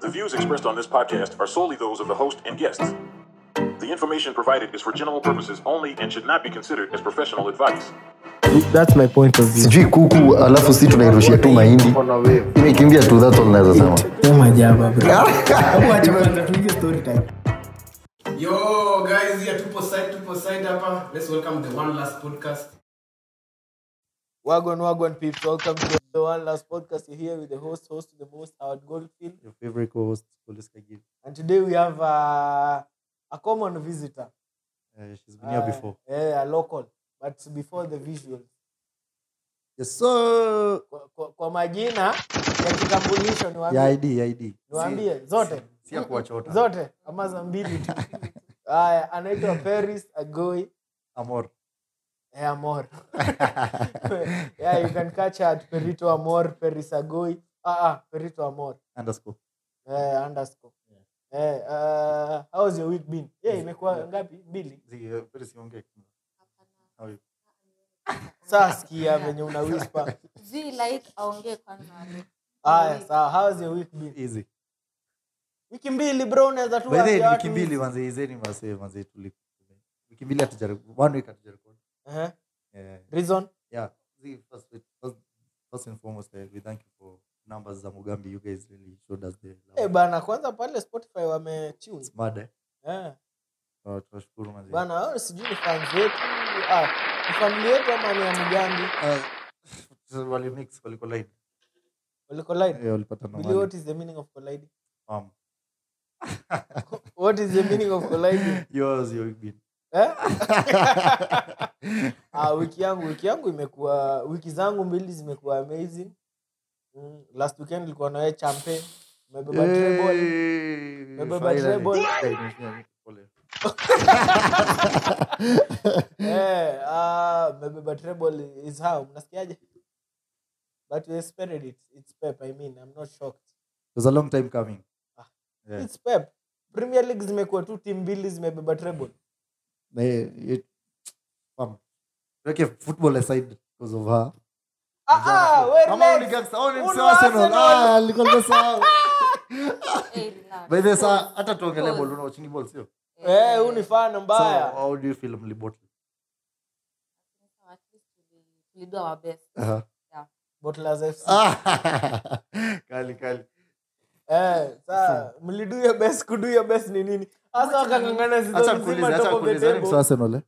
The views expressed on this podcast are solely those of the host and guests. The information provided is for general purposes only and should not be considered as professional advice. That's my point of view. sijui kuku alafu si tunairushia tu mahindi imekimbia tu that's all naweza sema Sema jaba, bro. Hebu acha kwanza tuingie story time. Yo guys, here tupo side tupo side hapa. Let's welcome the one last podcast. Wagwan, wagwan, peeps. Welcome to the one last podcast. You're here with the host, host to the most, Howard Goldfield. your favorite co-host Police Kagil. And today we have uh, a common visitor. Uh, she's been here Uh, before. Yeah, a local. But before the visual. Yes, sir. Kwa, kwa, kwa majina ya kitambulisho niwaambie. Ya ID, ya ID. Niwaambie zote. Si ya kuwachota. Zote ama za mbili tu. Haya, anaitwa Paris Agoi Amor. Eh, Amor. yeah, you can catch her at Perito Amor, perisagoi Ah, ah, Perito Amor. Underscore. Eh, underscore. Eh, uh, how's your week been? Yeah, imekuwa ngapi? Mbili. Zi, uh, How you? Saa sikia venye una whisper. Zi like aongee kwanza. Haya, sawa. How's your week been? Easy. Wiki mbili bro, unaweza tu wiki mbili wanze izeni manze manze tuli. Wiki mbili hatujarecord. One week hatujarecord. Eh, Yeah. Reason? Yeah. Zi, first, first, first and foremost, uh, we thank you for numbers za Mugambi. You guys really showed us the love. Eh, bana kwanza pale Spotify mad, eh? Eh. Tunashukuru manze. Bana hao sijui ni fans wetu. Ah, ni family yetu ama ni ya Mugambi? Uh, wali mix wali collide. Wali collide. Yeah, walipata na what is the meaning of colliding? Um, What is the meaning of colliding? yours your been. Eh? ah, wiki yangu wiki yangu imekuwa wiki zangu mbili zimekuwa amazing mm, last weekend ilikuwa nawe champe mebeba treble Umebeba treble. eh umebeba treble is how mnasikiaje but we expected it it's pep i mean i'm not shocked It was a long time coming. Ah. Yeah. it's pep premier league zimekuwa tu timu mbili zimebeba treble it- um, football aside because of her. ah ah. Ah, hata sio? eh huu ni mbaya how do you feel. Uh-huh. FC Ah, kali, kali. Eh, saa mlidu your best kudu your best ni nini hasa wakangangana season nzima top of the nikuulize, wewe ni table msee Arsenal, eh?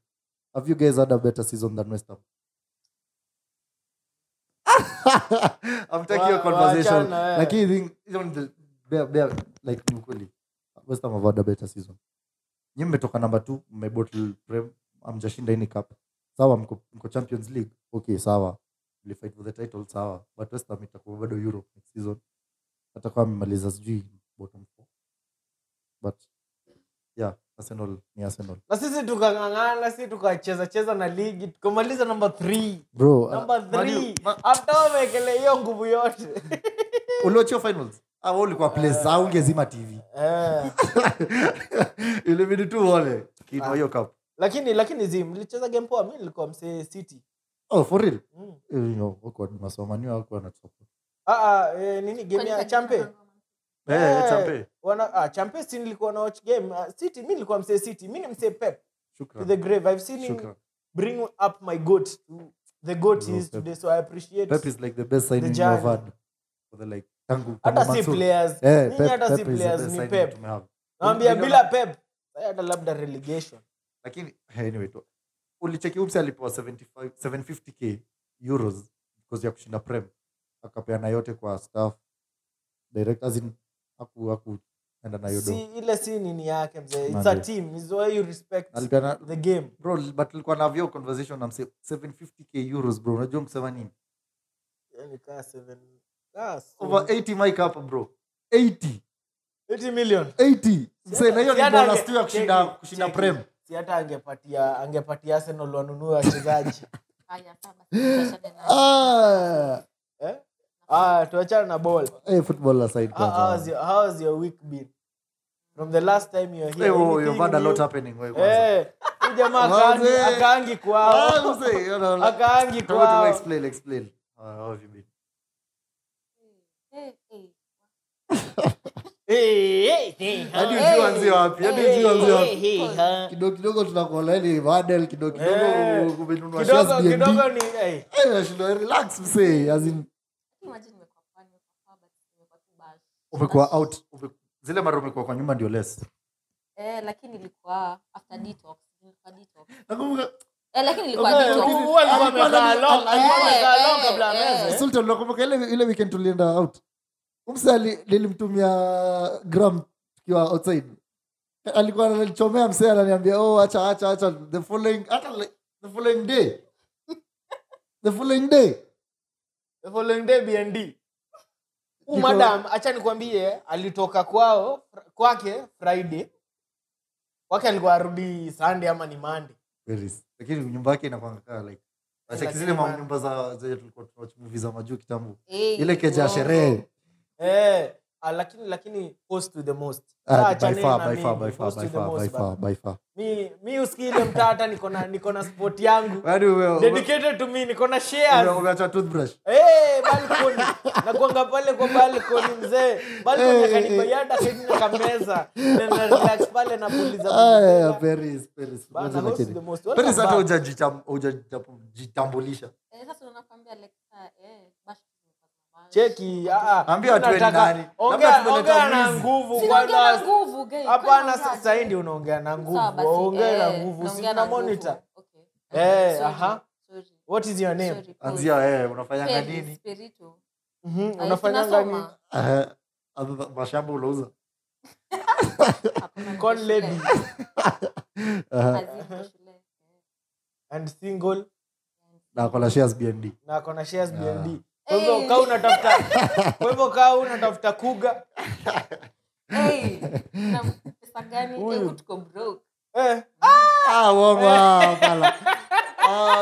Have you guys had a better season than West Ham? I'm taking your conversation. Lakini think- even the- bear- bear- like ni. West Ham have had a better season. Nyi mmetoka number t mmebottle prem, hamjashinda any cup. Sawa, mko, mko Champions League. Okay, sawa. Mlifight for the title, sawa. But westam itakuwa bado Europe next season. Hata amemaliza sijui bottom four. But yeah, Arsenal ni Arsenal. na sisi tukangangana si tukacheza cheza na ligi tukamaliza namba 3 Bro, uh, number Man U- 3 hata wamekele hiyo nguvu yote. Uliochio finals? Ah, wewe ulikuwa ungezima tv eh, ilibidi tu uone. Kinwa hiyo cup. Lakini lakini zi mlicheza game poa? Mi nilikuwa msee city. Oh for real? Mm. You know, wako wako wanatupa ah, ah, eh, nini game ya champe? eh champe. wana ah, champe si nilikuwa na watch game. City mi nilikuwa msee city. Mi ni msee pep. To the grave. I've seen him bring up my goat the goat he is Pep. today so i appreciate pep is like the best signing you journey. had for the like tangu hata si players. Nyinyi hata si pep is the players ni pep. tumehave. bila pep hata labda relegation. Lakini anyway tu. Ulicheki upsi alipewa 75 750k euros because ya kushinda prem akapeana yote kwa staff. Direct as in aku aku enda na yodo si ile si nini yake mzee. It's a Nani? team. Is why you respect alipeana the game. Bro but tulikuwa na vyo conversation na mse 750k euros bro. Unajua kusema nini? Yani ka 7 kaa over 80 mic hapa bro. 80 80 million. 80 mse na hiyo ni bonus tu ya kushinda kushinda prem. si hata angepatia angepatia arsenal wanunue wachezaji. Haya, sawa, ah. Eh? Ah tuachana na ball. Hey, football aside how, how's your, how's your week been? From the last time you were here hey, oh, you've had a lot happening wewe kwanza? Eh jamaa akaangi akaangi ah kwao you know akaangi kwao. explain explain. Uh, how have you been? Eh, eh. Eh, eh, eh, Eh, eh, kidogo kidogo tunakuona madel kidogo Eh. kidogo kumenunua kidogo kidogo ni eh. Eh, nashindwa, relax msee umekuwa out ume- zile mara umekuwa kwa nyumba ndio less. Eh, lakini ilikuwa after detox. Ilikuwa detox. nakumbuka Eh, Eh, eh, nakumbuka ile ile weekend tulienda out? Umsa ali- nilimtumia gram tukiwa outside. Alikuwa ananichomea msee ananiambia oh acha acha acha the following hata the following day. The following day The following day BND. Huyu madam acha nikwambie alitoka kwao kwake friday. Wake alikuwa arudi sunday ama ni Very- lakini nyumba yake inakwanga like zile za zenye tulikuwa movie za majuu kitambo. Eh, ile keja sherehe eh, ah, lakini lakini post to the most. Ah, by far, by far, by far, by far, by far, by far. mi mi ile niko na niko na spot yangu. Yaani dedicated to me niko na shares. Umeacha toothbrush. Eh, balcony. Pale kwa balcony mzee. Balcony Eh, akanibayada kaina kameza. Na relax pale na puliza Ah. Paris, Paris. Host. Paris hata hujajitambulisha. Eh, sasa unakwambia eh. Cheki. Ambia nani. ongea- na nguvu kwanza hapana sasa unaongea hii ndio unaongea na nguvu. ongea na eh, nguvu. sina naongea na na monitor. Eh, aha. what is your name? Anzia eh, unafanyanga nini. Mhm, unafanyanga nini. Eh, mashamba unauza? Con lady. Haziko shule. Eh. and single? Na kona shares bnd na akona shares. BND kwa hivyo Eh. kaa unatafuta kwa hivyo kaa unatafuta kuga. Eh ah! Ah,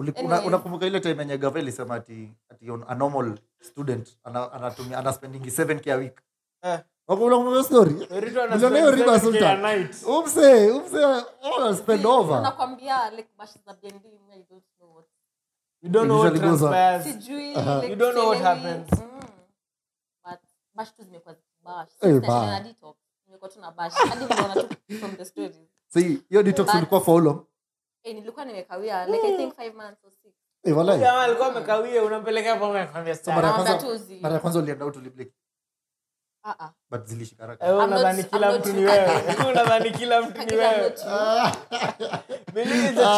ah ah unakumbuka ile time yenye gava ilisema ati ati a normal student ana- anatumia ana spending 7k a week? Eh. Hiyo story riba 7K sultan. umse umse oh, spend over Nakwambia, like, bash za BND, I don't know what- You don't know what transpires. sijui, You don't know what happens. Mm. But bash tu zimekuwa bash ba. detox, nimekuwa tu na bash. Hadi nimeona tu from the stories. see hiyo detox But- for how long Eh, nilikuwa nimekawia like i think five months or six eh wallahi Jamaa alikuwa amekawia unampeleka hapo amekwambia So mara ya kwanza mara ya kwanza ulienda out ah. But zilishika haraka. Eh, kila mtu ni wewe? Unadhani kila mtu ni wewe? not za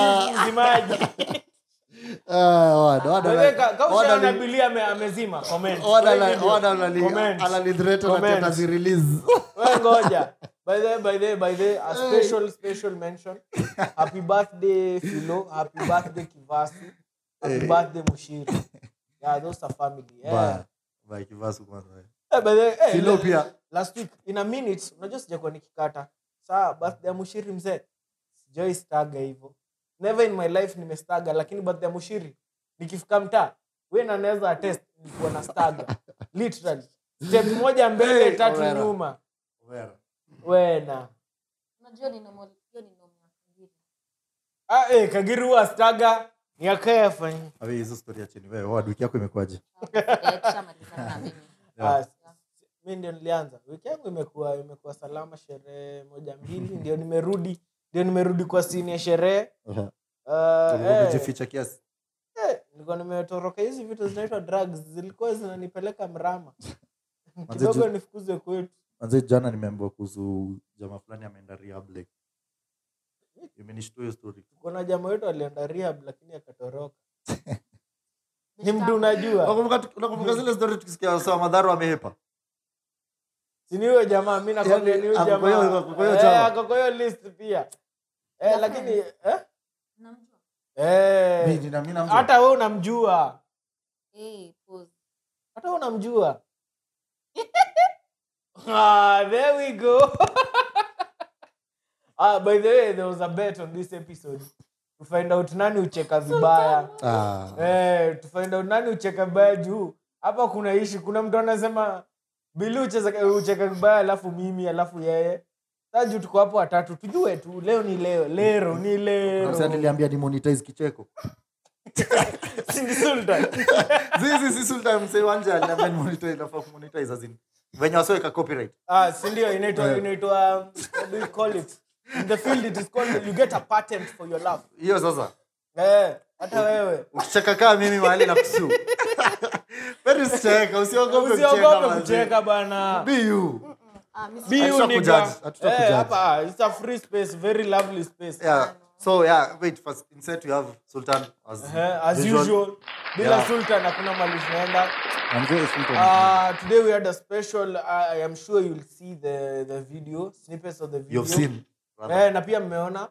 ah. By the by the by the a special special mention. Happy birthday happy birthday happy Eh. birthday Mushiri. Yeah those are family. Yeah. Baya. Baya, kivasu kwanza Eh, by the way, eh, Philo pia. last week in a minute unajua sijakuwa nikikata. Saa birthday ya mushiri mzee. Sijawai staga hivyo. Never in my life nimestaga lakini birthday ya mushiri nikifika mtaa we na naweza attest nilikuwa na staga. Literally. Step moja mbele Hey, tatu Omera. nyuma. Wera. wena. Unajua ni normal- hiyo ni normal. Ah, eh, kagiri huwa staga. Ni akayafanyi Awe, hizo story ya wewe wada, wiki yako imekuwaje? Eh, tushamalizana na mimi. Yeah. Mi ndio nilianza. Wiki yangu imekuwa imekuwa salama sherehe moja mbili. Ndio nimerudi ndio nimerudi kwa sini ya sherehe. Uh, eh, kiasi? Eh, nilikuwa nimetoroka. Hizi vitu zinaitwa drugs zilikuwa zinanipeleka mrama. Kidogo nifukuze kwetu. Manze jana nimeambiwa kuhusu jamaa fulani ameenda rehab like imenishtua hiyo story. Kuna jamaa wetu alienda rehab lakini akatoroka. Ni mtu unajua. Unakumbuka zile story tukisikia sawa madhara amehepa sini huyo jamaa mi nakwambia ni huyo Ako kwa hiyo- jamaa. ako kwa hiyo Eh, list pia. Eh, lakini eh? Eh, hata we unamjua. Eh, hata we unamjua. Ah, there we go. Ah, by the way there was a bet on this episode. To find out nani ucheka vibaya. Ah. eh, to find out nani ucheka vibaya juu. Hapa kuna ishi kuna mtu anasema ucheza- ucheka vibaya alafu mimi alafu yeye. Saju tuko hapo watatu tujue tu leo ni leo lero ni msee niliambia ni monetize kicheko. Venye copyright. Ah, si inaitwa inaitwa what do you call it? In the field it is called you get a patent for your love. hiyo sasa. Eh, hata wewe. ukicheka kaa mimi mahali na kusu usiogope kucheka bana. Ah. Eh, hapa it's a free space, very lovely space. yeah so yeah wait first insert you have sultan as, Eh, as usual. Bila Yeah. Sultan hakuna mali tunaenda. Uh, today we had a special. uh, I am sure you'll see the the video snippets of the video. you've seen. Eh, na pia mmeona.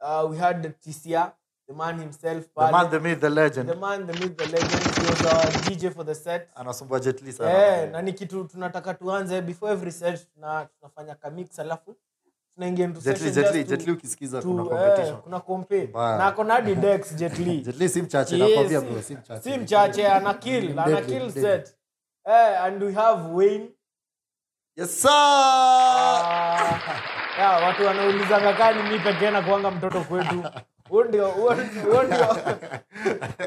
Uh, we had the TCR, the man himself. the man the myth the legend. The man, the myth, the legend. He was our DJ for the set. anasumbua jetli sana. Eh, na ni kitu tunataka tuanze before every set na tunafanya kamix alafu tunaingia into jetli jetli jetli ukisikiza kuna eh, competition. kuna kompe na ako na hadi Dex Jet Li. jetli si mchache Yes, nakwambia bro si mchache si mchache ana kill ana kill set. Eh, and we have Wayne. Yes sir! Uh, yeah, watu wanaulizanga kani mi pekee na kuanga mtoto kwetu huo ndio huo huo ndio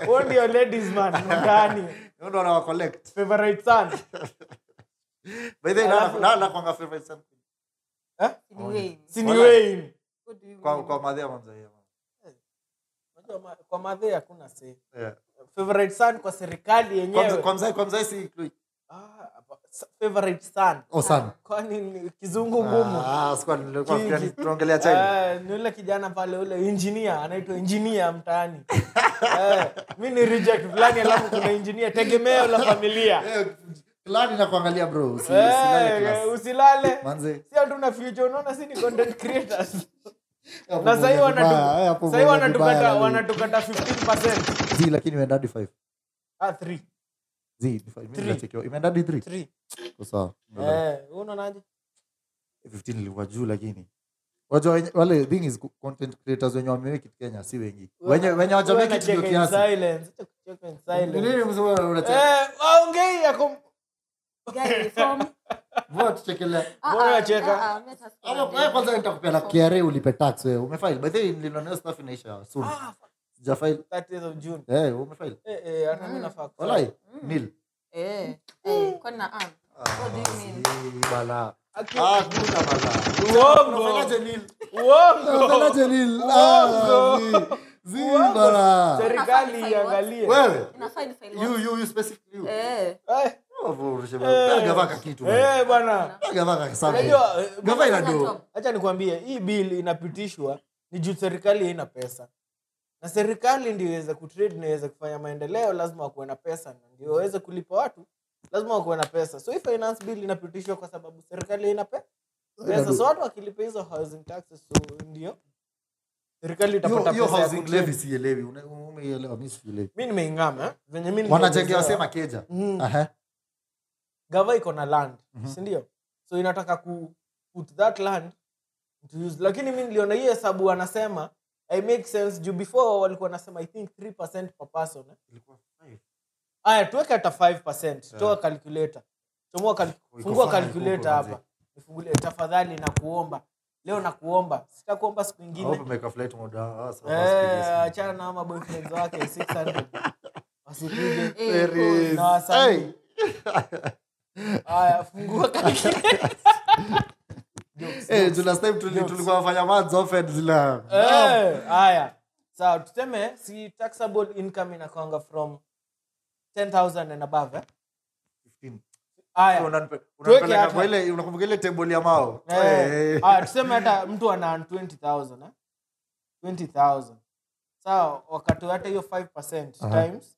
huo ndio ladies man ndani Hiyo ndo wana collect favorite son. By the way na na kwanga favorite sana eh? Wayne. kwa kwa madhia hakuna say. Yeah. Favorite son kwa serikali yenyewe. kwa kwa si. Ah, favorite sana. Oh sana. Kwani kizungu ngumu? Ah ni tunaongelea China Eh, ni ule kijana pale ule injinia anaitwa injinia mtaani. Eh, mi ni reject fulani alafu kuna injinia tegemeo la familia. Eh na kuangalia bro usilale. Usilale si hatuna future unaona si ni content creators. Na sahii moja vibaya, hapo sahii moja vibaya, wanatukata wanatukata 15 lakini imeenda hadi 5 ah 3 zi ni five. Mimi Three. nachekiwa. Imeenda hadi 3 3 kwa sawa eh wewe unaonaje? 15 ilikuwa juu lakini. Wajua wenye- wale thing is content creators wenye wameweki Kenya si wengi. Wenye wenye hawajameki ndio kiasi. silence acha kucheka in Ni silence. Nini msema unacheka aongei yako Guy from- mbona tuchekelea Mbona unacheka? mimi hata sikuwa ama najua. wewe kwanza nitakupea KRA ulipe tax wewe. Umefile? By the way nilionea stuff inaisha soon. Sijafile. 30th of June. Umefile? Hata mimi nafaa kufanya. walai nil Eh, eh? What do you mean? Ah kuna bala. Uongo. unafanyaje nil Uongo. unafanyaje nil Uongo. ah zi zi Uongo. bala. Serikali iangalie. Wewe? Inafaa nifile you you you specifically you. Eh, Eh, gava ina do nikwambie hii bill inapitishwa ni juu serikali haina pesa na serikali ndio iweze kutrade na iweze kufanya maendeleo lazima wakuwe na pesa na ndio waweze kulipa watu lazima wakuwe na pesa so hii finance bill inapitishwa kwa sababu serikali ina pe- pesa so watu wakilipa hizo housing taxes so ndio serikali itapata hiyo pesa ya housing kutrade. levy sielewi Una- umeielewa mimi sielewi mi nimeingama eh? venye mi wanajengea nimeelezewa. sema keja Mm. aha gava iko na land Mhm. sindio so inataka ku put that land to use lakini mi niliona hiyo hesabu wanasema i make sense. Juu before walikuwa nasema i think 3 per person eh? aya tuweke hata 5 toa calculator. Chomoa fungua calculator hapa. Nifungulie tafadhali na kuomba leo na kuomba sitakuomba siku I ingine. umeweka flight mode. Ah, sawa, Eh, na ama boyfriends wake 600 wasipige. Na wasanii. Fungua calculator tulikuwa nafanya maths often zila Eh, haya sawa tuseme si taxable income inakwanga from 10000 and above eh? 15. haya Unanipe- Tuweke unanipeleka hata- kwa ile unakumbuka ile table ya mao Eh, Eh. tuseme hata mtu ana earn 20000 eh? 20000 sawa wakati hata hiyo 5 Aha. times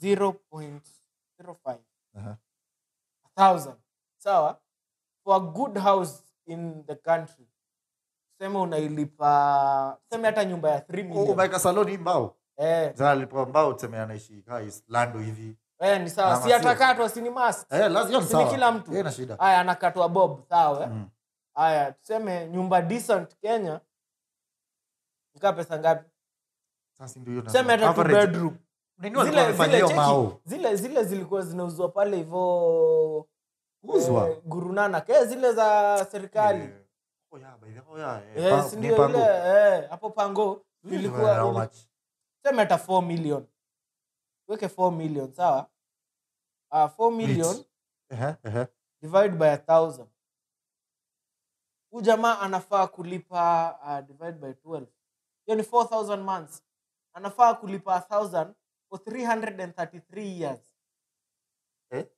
0.05 Aha. thousand sawa for a good house in the country. Seme unailipa seme hata nyumba ya 3 U- million. saloni mbao? Eh, zalipa mbao tuseme anaishi kais lando hivi. Eh, ni sawa. Si atakatwa si ni must eh, lazima ni sawa. kila mtu. Eh, shida. Haya anakatwa bob sawa? Mm. haya tuseme nyumba decent kenya ikaa pesa ngapi? Sasa ndio hiyo tuseme hata two bedroom. Zile zilikuwa zinauzwa pale hivo Kuuzwa? eh, gurunana. Ke zile za serikali. Eh, oh yeah, by the way, oh yeah, eh, Eh, pa- ndio pango. ile eh, hapo pango Ilikuwa seme hata 4 million. Weke 4 million sawa? Uh, 4 million uh-huh. divide by a thousand. Huu jamaa anafaa kulipa uh, divide by 12 hiyo ni 4000 months. Anafaa kulipa a thousand for 333 years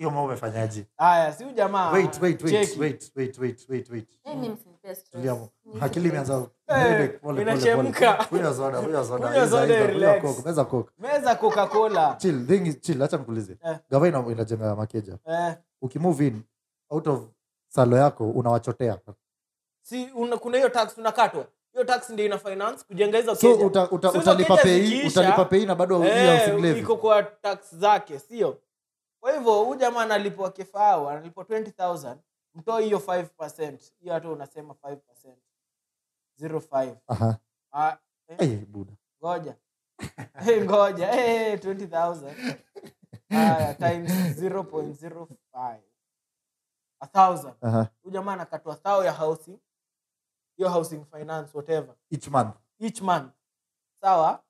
hiyo ma umefanyaje? Haya si jamaa. Wait wait wait wait wait wait wait wait. Mimi msinipee stress. Tulia akili imeanza inachemka. Kunywa soda kunywa soda Kunywa soda, relax. coke, meza coke. Meza coca-cola. Chill thing is chill acha nikuulize. Eh. gava inajenga makeja. Eh, ukimove in out of salo yako unawachotea. Si una, kuna hiyo tax unakatwa. Hiyo tax ndio ina finance kujenga hizo so uta, uta, So utalipa pei utalipa pei na bado eh, iko kwa tax zake sio kwa hivyo huu jamaa analipwa kifao analipwa 20000 mtoe hiyo 5 hiyo hata unasema 5 05 aha. Ah, eh, buda. Ngoja. Ngoja. Eh, 20000 haya times 0.05 a thousand. Huyu jamaa anakatwa thao ya housing. Hiyo housing finance whatever. Each month. Each month. Sawa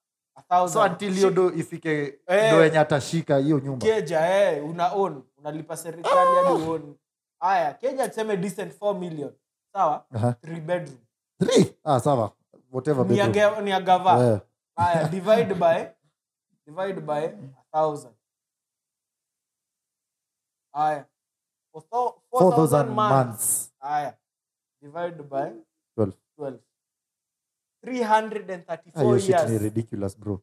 so until hiyo do ifike hey. do yenye atashika hiyo nyumba. Keja hey, una own unalipa serikali hadi uone. Haya keja tuseme decent 4 million. Sawa? 3 bedroom. Three? Ah sawa. Whatever bedroom. ge- ni agava gava. Eh. haya divide by divide by a thousand. Haya. 4000 4000 months. haya. Divide by 12 12 Ah, hiyo 334 shit ni ridiculous bro.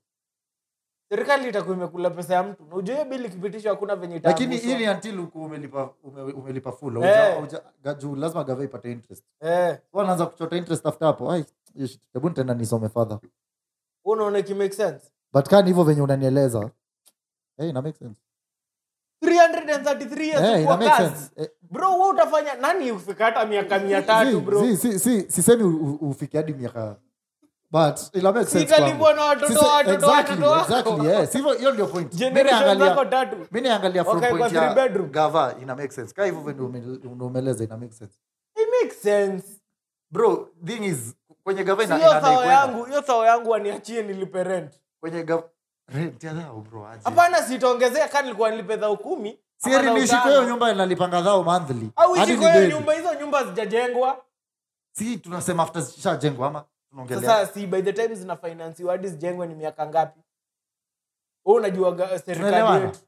Serikali itakuwa imekula pesa ya mtu. Naujue hiyo bili ikipitishwa hakuna venye lakini itaaguswa. hii uku umelipa ume, umelipa full Eh. Hauja- hauja- ga- juu lazima gava ipate interest. Eh. Wanaanza kuchota interest after hapo. Ai hiyo shit. Hebu nitaenda nisome further. Unaona iki sense? But kani hivyo venye unanieleza. Hey, ina make sense. 333 years Eh, kwa kazi sense. Eh, bro wewe utafanya nani ufika hata miaka mia tatu si- bro? si- si- si- sisemi ufike hadi miaka but hiyo ndio Mi generation naangalia- zako tatu. mi naangalia from Okay, kwa point three ya bedroom. gava ina make sense. Kaa hivyo venye ina make sense. It makes sense. Bro thing is kwenye gava ina, hiyo inadai thao kwenda. yangu hiyo thao yangu aniachie nilipe rent. Kwenye gava rent ya dhao bro aje. Hapana sitaongezea kaa nilikuwa nilipe dhao kumi. Ama sieri dhao niishi kwa tano. nyumba inalipanga dhao monthly. Au Hadi ishi kwa hiyo dead. nyumba hizo nyumba zijajengwa. Si tunasema after zishajengwa ama sasa si by the time zina finansiwa hadi zijengwe ni miaka ngapi? Wewe unajua serikali yetu.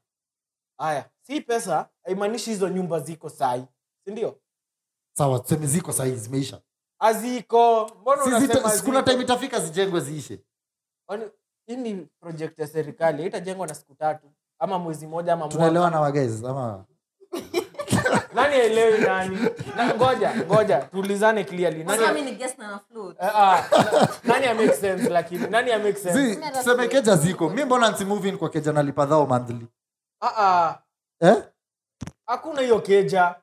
Haya si pesa haimaanishi hizo nyumba ziko sai sindio sawa tuseme ziko sahii zimeisha. Aziko mbona unasema kuna time itafika zijengwe ziishe? Kwani hii ni project ya serikali itajengwa na siku tatu ama mwezi moja ama tunaelewa na wagezi ama nani aelewi nani? Na, ngoja ngoja tuulizane clearly. Nani, Sasa mimi ni guest na na float. Eh, ah, nani ya make sense lakini? Nani ya make sense? Zi, tuseme keja ziko. Mi mbona nsimuvin kwa keja nalipa dhao monthly? Ah, ah, eh? hakuna hiyo keja.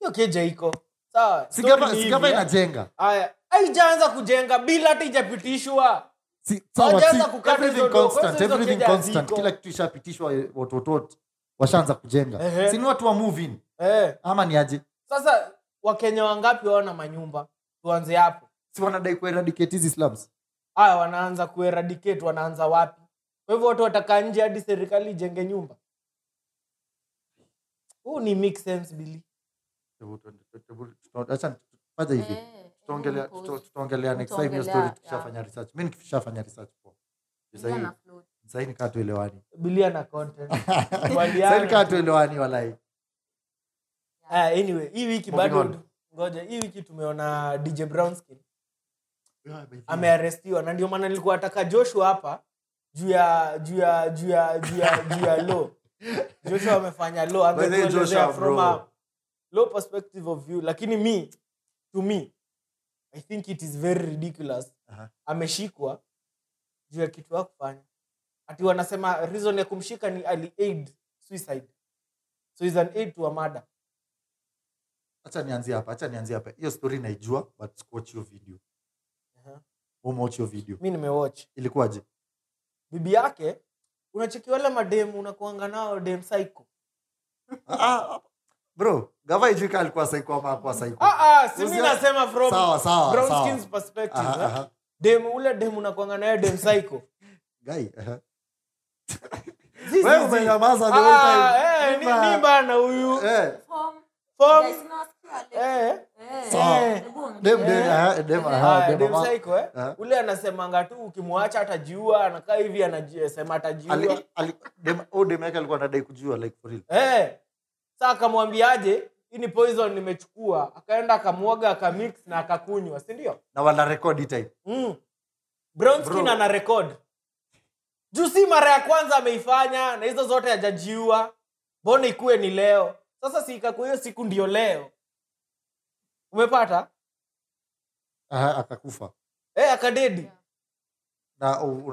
Hiyo keja iko. Sawa story hivi, eh. inajenga. Haya haijaanza kujenga bila hata ijapitishwa. Si- sawa, Hawajaanza si- kukata everything hizo constant, hizo everything keja constant. kila kitu ishapitishwa eh, watotot washaanza kujenga. Ehe. sini watu wa move in? Eh. ama ni aje? Sasa wakenya wangapi waona manyumba? Tuanze hapo. Si wanadai kueradicate hizi slums? Haya wanaanza kueradicate wanaanza wapi? Kwa hivyo watu watakaa nje hadi serikali ijenge nyumba? Huu ni make sense bili Hebu tuende- hebu tuta- acha fanya hivi Eh, tutaongelea tuta- tutaongelea next time hiyo story Tutaongelea, tukishafanya research. Mi nikishafanya research poa. Na float. Sahii nikaa tuelewani bilia na content. Sahii nikaa tuelewani walai. Ah, anyway hii wiki bado ngoja hii wiki tumeona dj brownskin amearestiwa na ndio maana nilikuwa nataka joshua hapa juu ya juu ya juu ya juu ya juu ya law. Joshua amefanya law Joshua, from a low perspective of view lakini me to me i think it is very ridiculous. Aha. ameshikwa juu ya kitu akufanya ati wanasema reason ya kumshika ni ali aid suicide so is an aid to a murder hacha nianzie hapa hacha nianzie hapa hiyo story naijua but sikuwatch hiyo video Aha. umewatch hiyo video mi nimewatch ilikuwaje bibi yake unacheki wale mademu unakuanga nao dem psycho Ah, bro gava ijui ka alikuwa saiko ama akuwa saiko ah, ah, nasema from Sawa, sawa, brown sawa. skins perspective Aha, eh. aha. dem ule dem unakuanga nayo dem psycho Guy, aha. Wewe umenyamaza Ah, eh, huyu ule anasemanga tu ukimwacha atajiua anakaa hivi anasema atajiua. Ali- ali- dem- oh, alikuwa anadai kujua like for real. Eh. Sa akamwambiaje hii ni poison nimechukua. Akaenda akamwaga akamix na akakunywa sindio na wana record hii time. Mm. brownskin Bro. ana rekod juu si mara ya kwanza ameifanya na hizo zote hajajiua. Mbona ikuwe ni leo? Sasa siikakua hiyo siku ndio leo. Umepata? Aha, akakufa e, akadedi. Na u-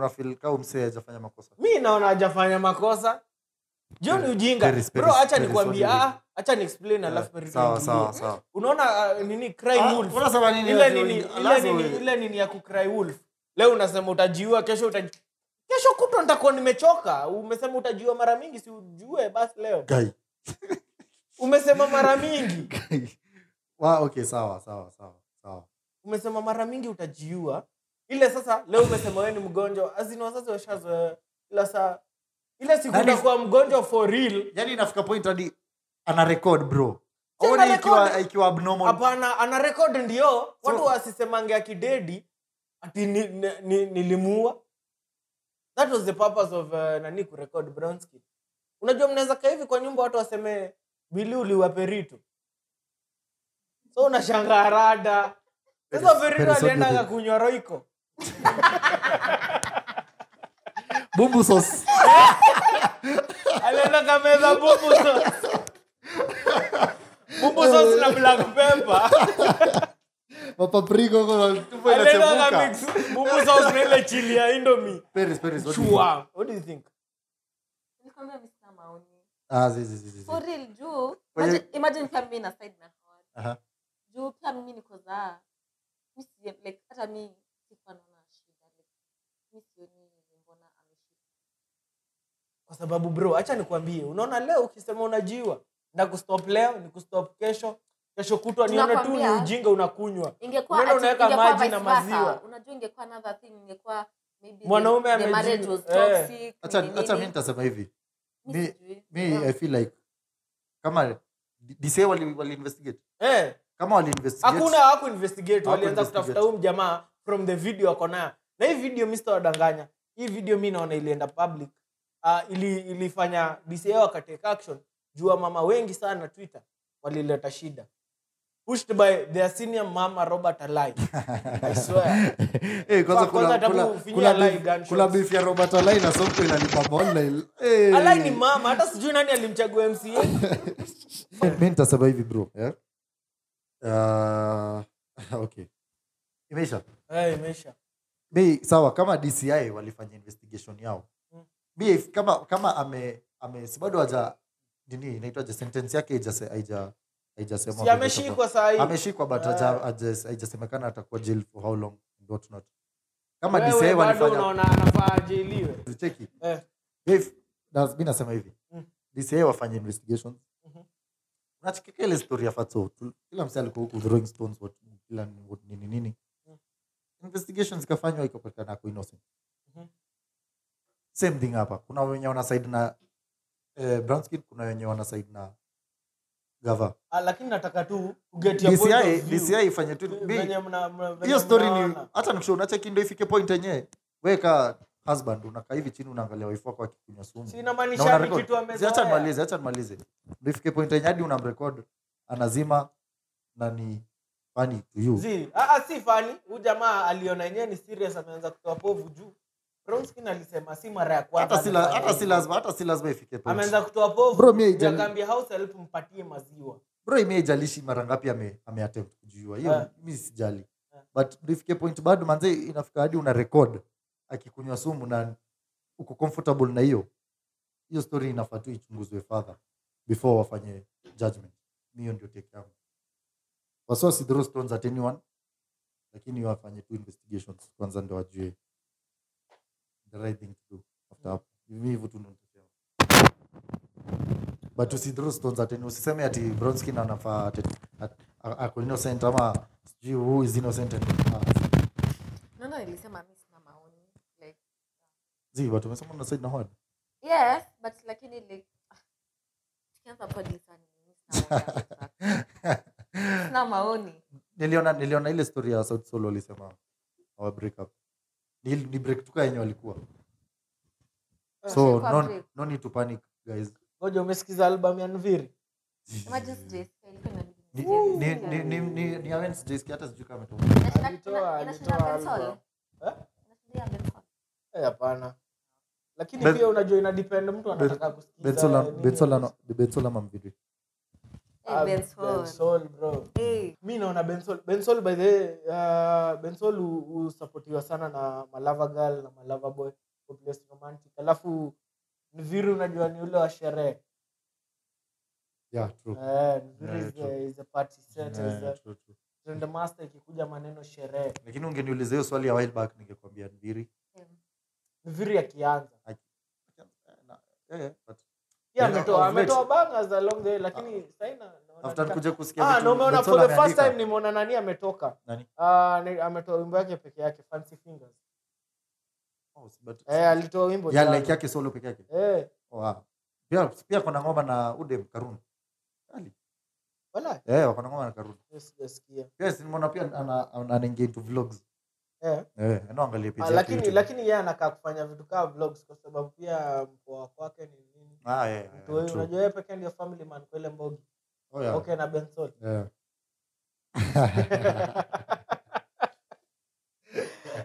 msee hajafanya makosa? Mi naona hajafanya makosa. Jo ni ujinga. bro hacha nikwambia ah, hacha ni explain alafu Eh, Perry sawa tuingilie. sawa sawa. Unaona uh, nini cry Ah, wolf? unasema nini ile nini ile nini ile nini ya wolf? Leo unasema utajiua kesho utaji kesho kutwa nitakuwa nimechoka. Umesema utajiua mara mingi si ujue? Basi leo. Umesema mara mingi. Wa- okay sawa sawa sawa sawa. Umesema mara mingi utajiua. Ile sasa leo umesema wee ni mgonjwa. Azini wazazi washazoea. Ila saa ile sikutakuwa mgonjwa for real. Yani inafika point hadi ana record bro. Si ikiwa ikiwa abnormal. Hapana ana record ndio. Watu So- wasisemange akidedi ati ni, ni, ni, nilimuua that was the purpose of uh, nani kurecord brownski unajua mnaweza kaa hivi kwa nyumba watu waseme bili uliwaperitu so unashangaa rada. Sasa perito aliendaga kunywa roiko sauce. Alienda kameza bumbu sauce na black pepper mapaprika huko tumbo alienda inachemuka kamix bumbu sauce na ile chili ya indomi Peris, Peris, what do you think? Chua. What do you think? Nilikwambia mimi maoni. Ah, zi, zi, zi, zi, zi. For real, juu imagine- imagine pia mimi na side na haward. Aha. juu pia mimi niko zaa mi like hata mi sikuwa naona shida like mi sioni mbona ameshika kwa sababu bro hacha nikwambie unaona leo ukisema unajiwa na kustop leo ni kustop kesho kesho kutwa nione tu ni Tunakwambia- ujinga unakunywa. Unaenda unaweka maji na maziwa. unajua ingekuwa another thing ingekuwa Mwanaume was eh. mi nitasema hivi. Mi i feel like kama dca wali, wali investigate. Eh, kama wali investigate hakuna haku investigate walianza kutafuta huyu mjamaa from the video ako nayo. Na hii video mi sitawadanganya. Hii video mi naona ilienda public. Uh, ili, ilifanya dca wakatake action. Juu mama wengi sana twitter walileta shida pushed by their senior mama robert alai Eh, kuna beef ya robert alai na sonko inalipa online Eh. alai ni mama hata sijui nani alimchagua mca mi nitasema hivi bro yeah? uh, okay. Imeisha? Hey, imeisha. Mi sawa kama dci walifanya investigation yao. Mm. mi kama kama ame ame si bado haja nini inaitwaje sentence yake haija haijasemwa si ameshikwa saa ameshikwa but haja- haijasemekana atakuwa jail for how long? Ndo what kama Wewe DCI bado walifanya unaona anafaa ajailiwe. Cheki eh. mi nasema hivi. Mm. Wafanye investigation Mhm. ile story ya Fatso kila msee alikuwa huku throwing stones kila nini nini. Investigation zikafanywa ikapatikana ako innocent. Mhm. same thing hapa. Kuna wenye wana side na eh, Brownskin kuna wenye wana na gava. Ah, lakini nataka tu get your point DCI ifanye tu hiyo story ni hata nikisho unacheki ndo ifike point yenyewe weka husband unakaa hivi chini unaangalia wife wako akikunywa sumu. Si Na inamaanisha una kitu amezoea. Acha nimalize acha nimalize. Ndo ifike point yenye hadi unamrecord anazima na ni funny to you. Zi, ah, ah, si fani huyu jamaa aliona yenyewe ni serious ameanza kutoa povu juu brownskin alisema si mara ya kwanza hata si la- hata si lazima hata si lazima ifike point ameanza kutoa povu mi haijali- akaambia house help mpatie maziwa. Bro ime mara ngapi ame, attempt hiyo mi sijali. But ndifike point bado manze inafika hadi una record akikunywa sumu na uko comfortable na hiyo. Hiyo story inafaa tu ichunguzwe further before wafanye judgment. Mi hiyo ndio take yangu. Wasio throw stones at anyone lakini wafanye tu investigations kwanza ndo wajue the right thing to do after hapo. Mi hivyo tu but usidhuru stones ateni usiseme ati bronskin anafaa ako innocent ama sijui who is innocent and, ah, Naona nilis- zi watu wamesema na side na hard yes but lakini like tukianza mimi sina maoni. niliona niliona ile story ya South solo walisema our break up ni, ni break tuka yenye walikuwa. So no, no need to panic guys. Ngoja umesikiza album ya nviri ni nisikie ni vizuri. ni ni ni ni Awens Jessica hata sijui kama. Eh? Eh, hapana. Lakini pia unajua ina depend mtu anataka kusikiza Bensola Bensola ya- Bensola mamvidri Ah, Bensol. Bensol, bro. Eh, mi naona bensol bensol by the uh, bensol husapotiwa sana na malava girl na malava boy. Hopeless romantic. Alafu nviri unajua ni ule wa sherehe. Yeah true. Eh, Nviri Yeah, is true. is a party set, is a true, true. trend master ikikuja maneno sherehe. Lakini ungeniuliza hiyo swali ya while back ningekwambia Nviri nviri akianza but ametoa bangers along the way lakini saina after nikuja kusikia ah no umeona for the first time nimeona nani ametoka. Nani? Ah, ametoa wimbo yake peke yake fancy fingers. Oh, but eh alitoa wimbo ya like yake solo peke yake. Eh. Oh, wow. pia pia kuna ngoma na Udem Karun. Wala? Eh wako ngoma na Karun. Sijasikia. Yes nimeona pia ana ana anaingia into vlogs. Ah, lakini lakini yeye anakaa kufanya vitu kama vlogs kwa sababu pia mkoa kwake ni ah yeah, yeah, Mtu unajua yeye pekee ndio family man kwa ile mbogi. Oh yeah. Okay na bensol yeah.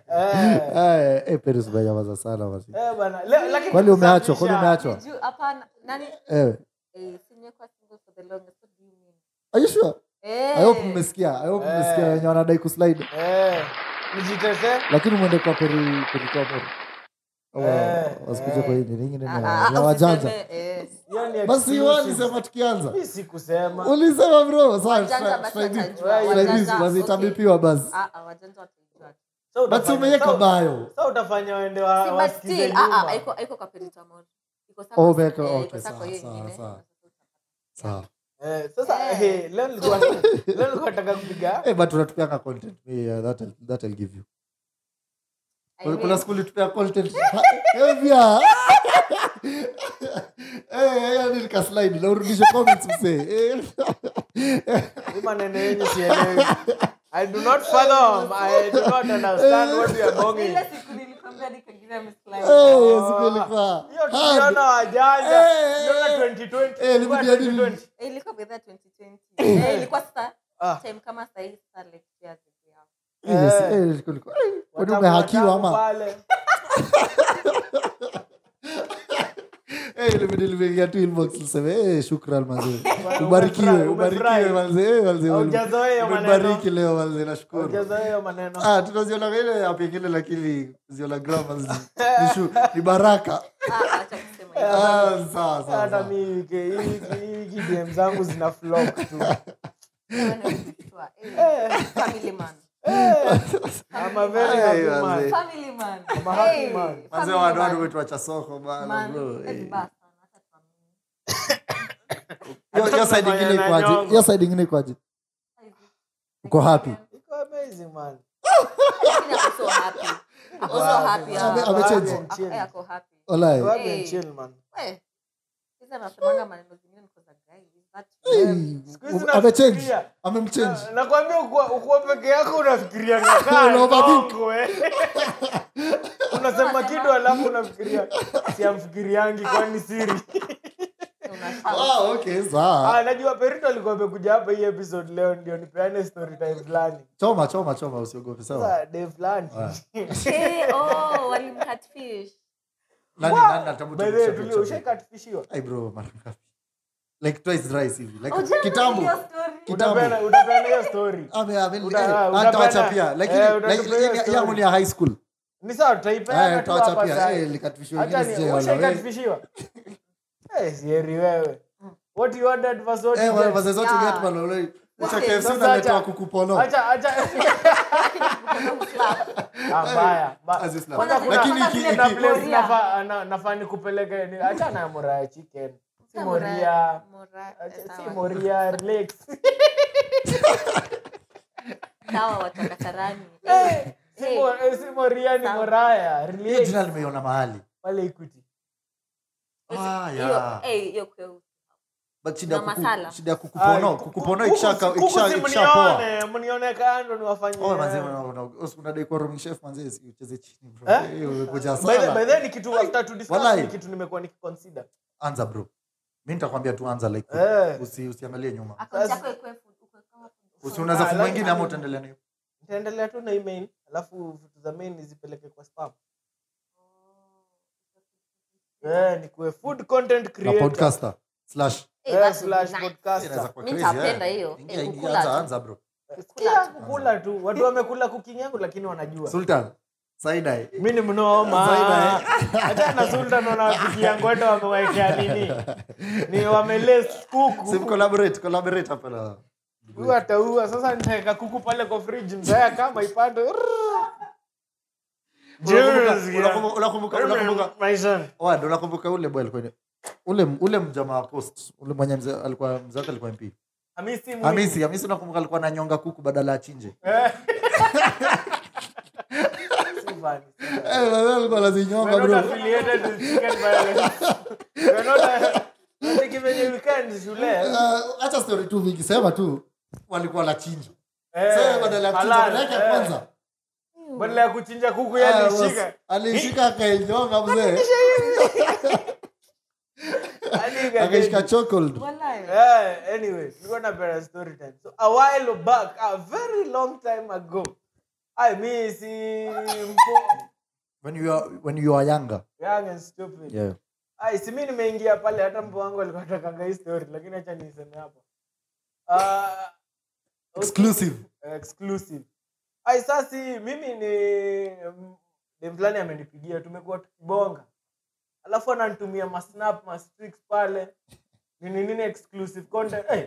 Eh. Eh eh sana basi. Eh bana lakini kwani umeachwa? kwani umeachwa? Hapana nani? Eh. Eh, si nimekuwa single for the longest what do you mean? Are you sure? Eh. I hope mmesikia i hope mmesikia wenye wanadai kuslide eh. Lakini mwende kwa peri peri kwa peri Eh, wasikuje eh. kwa nyingine ni Ah, ya- ah, ya wajanja. eh. basi wewe tukianza. Ulisema bro sawa basi basi. Ah, ah, umeweka bayo utafanya eh, ingine. Eh, sasa Eh. eh, leo nilikuwa nataka kupiga. Eh but content that I'll- give you kuna mean, kuna school tupea content hevya eh yani nikaslide na comments msee eh maneno yenyu sielewi I do not fathom. I do not understand what you are talking. ile siku nilikwambia nikaingilia mislide. siku ilikuwa Hiyo tuliona wajanja. 2020. Ilikuwa ilikuja 2020. Ilikuwa by that 2020. Ilikuwa sasa Ah. time kama sahii sasa like umehakiwa ama eh. tu inbox eh shukran manze. Ubarikiwe ubarikiwe manze eh umebariki leo nashukuru. Ah tunaziona ile app lakini ziona grammar ni shu ni baraka. Ah, acha kusema hivyo. ah sawa sawa hata sawa. wiki wiki- DM zangu zina flock tu. Wewe ni mshtua. Eh, family man. Soko. Hiyo- hiyo ingine Tunafanya na ikwaje nyongo. hiyo side ingine ikwaje uko happy? Iko amazing man. Lakini ako so happy. Ako so happy, ah. Ame- amechange. Ako- eh, ako happy. Walai. Go ahead Hey. and chill man. Eh, sasa nasemanga maneno zingine niko za guy. Is that Hey, Siku hizi um, amechange nafikiria. amemchange Na- nakwambia ukuwa peke yako unafikiria eh. unasema kitu alafu unafikiria siamfikiriangi kwani siri ah okay ah, najua perito alikuwa amekuja hapa hii episode leo ndio nipeane story time fulani choma choma choma usiogope sawa de fulani Ah. Eh, oh, nani nani ushaikatfishiwa ai bro mara ngapi like twice thrice hivi. Like Ujana kitambo. kitambo. Utapeana hiyo story. Ame ame eh, utapeana- lakini eh, like utatupea hiyo ile story. yangu ni ya high school. Ni sawa tutaipeana eh tu hapa tutawachapia eh likatishwa Acha ni- ushaikatfishiwa eh. sieri wewe. What you ordered was what eh wale get. zote get bana wale Acha KFC sasa unaletewa acha- acha acha. Ah, mbaya. Lakini nafaa nikupeleke ni- acha na moria chicken moria eh, si moria relax Sawa, watu wa Kasarani. Si mo- si moria ni moraya hiyo jina nimeiona mahali pale equity Ah, Hiyo- eh, hiyo kweu. Shida ya ya kukupono kukupono ikishapoa mnione, kando niwafanyie. Oh, manze, una- una- usi- unadai kuwa roaming chef, manze, ucheze chini, bro. Eh? Ni kitu after to discuss, ni kitu nimekuwa nikiconsider. anza bro mi nitakwambia tu anza like Eh. usi, usiangalie nyuma. Usi unaweza Ah, ingine ama utaendelea nayo nitaendelea tu na email alafu vitu za main zipeleke kwa spam. Eh, nikuwe food content na creator. podcaster slash. Anza tu. bro. Kukula tu. Watu wamekula kuking yangu lakini wanajua. Sultan mi ni mnoma. Zaida, hata na sultan wanawapikia ngwete wamewaekea nini? Ni wamele kuku. Sim collaborate collaborate hapa na huyu ataua sasa nitaweka kuku pale kwa fridge mzaya kama ipande. Unakumbuka- ule alikuwa ule ule mjamaa coast ule mwenye mzee alikuwa mzee wake alikuwa MP. Hamisi. Hamisi Hamisi unakumbuka alikuwa ananyonga kuku badala ya chinje Eh. Si funny. eh wewe alikuwa lazinyonga We're bro affiliated with chicken violence. We're not a- Unatiki venye weekend shule. Eh, acha story tu vingi sema tu walikuwa na chinja badala ya kuchinja yake ya eh. kwanza Badala ya kuchinja kuku yalishika. alishika akainyonga mzee akaishika chocolate Walai. Eh, anyway, tulikuwa na story time. So a while back, a very long time ago. I mi si when you are when you are younger. Young and stupid. yeah. Ai, si mi nimeingia pale hata mpo wangu alikuwa atakanga hii story lakini acha niseme hapa. Ah, exclusive. Exclusive. Ai sasa mimi ni dem fulani amenipigia tumekuwa tukibonga. Alafu ananitumia masnap mastrix pale. Nini nini exclusive? Content hey,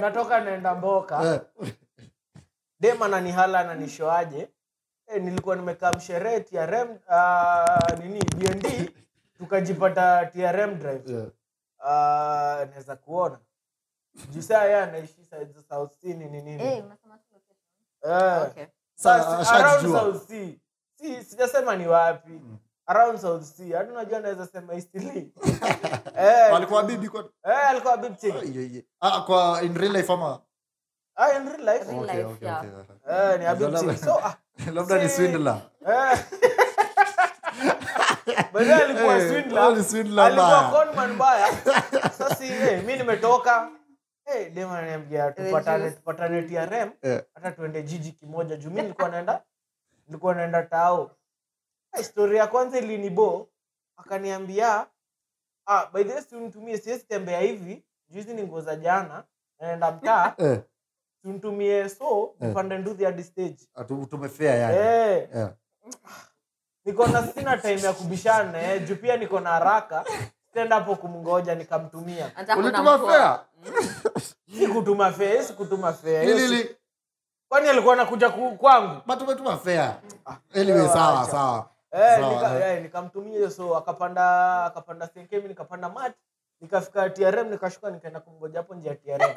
natoka naenda mboka. Eh, dem ananihala ananishoaje eh, nilikuwa nimekaa msherehe trm uh, nini bnd tukajipata trm drive. Yeah. uh, naweza kuona. Jusaa ye anaishi south sea nini nini. Eh, unasema tu location. Eh, Okay. Around south sea. Si sijasema ni wapi around south sea. Hadi unajua naweza sema istili eh, alikuwa bibi kwa eh, alikuwa bibi ai, ai. ah kwa in real life ama? Ah, in real life. Real okay life, okay yeah. okay eh, ni a big so ah, labda ni swindler. Eh. By alikuwa Eh, swindler. ni swindler Alikuwa conman mbaya. Sasa eh, mimi nimetoka. Eh, dem ananiambia tupatane tupatane TRM Eh. hata tuende jiji kimoja. Juu mimi nilikuwa naenda nilikuwa naenda tao story ya kwanza ilinibo akaniambia ah, by the way si siwezi tembea hivi. Juizi ni nguo za jana naenda mtaa. Eh. Si unitumie so Eh. nipande nduthi hadi stage. Tumefea yani. Eh, yeah. niko na sina time ya kubishana eh, juu pia niko na haraka. Tenda hapo kumngoja nikamtumia. Ulituma fea sikutuma fea sikutuma lili. kwani alikuwa anakuja kwangu? But tumetuma fea anyway eh, sawa sawa eh, nika, eh. eh, nikamtumia hiyo so akapanda akapanda senkemi nikapanda mat nikafika trm nikashuka nikaenda kumgoja hapo nje ya trm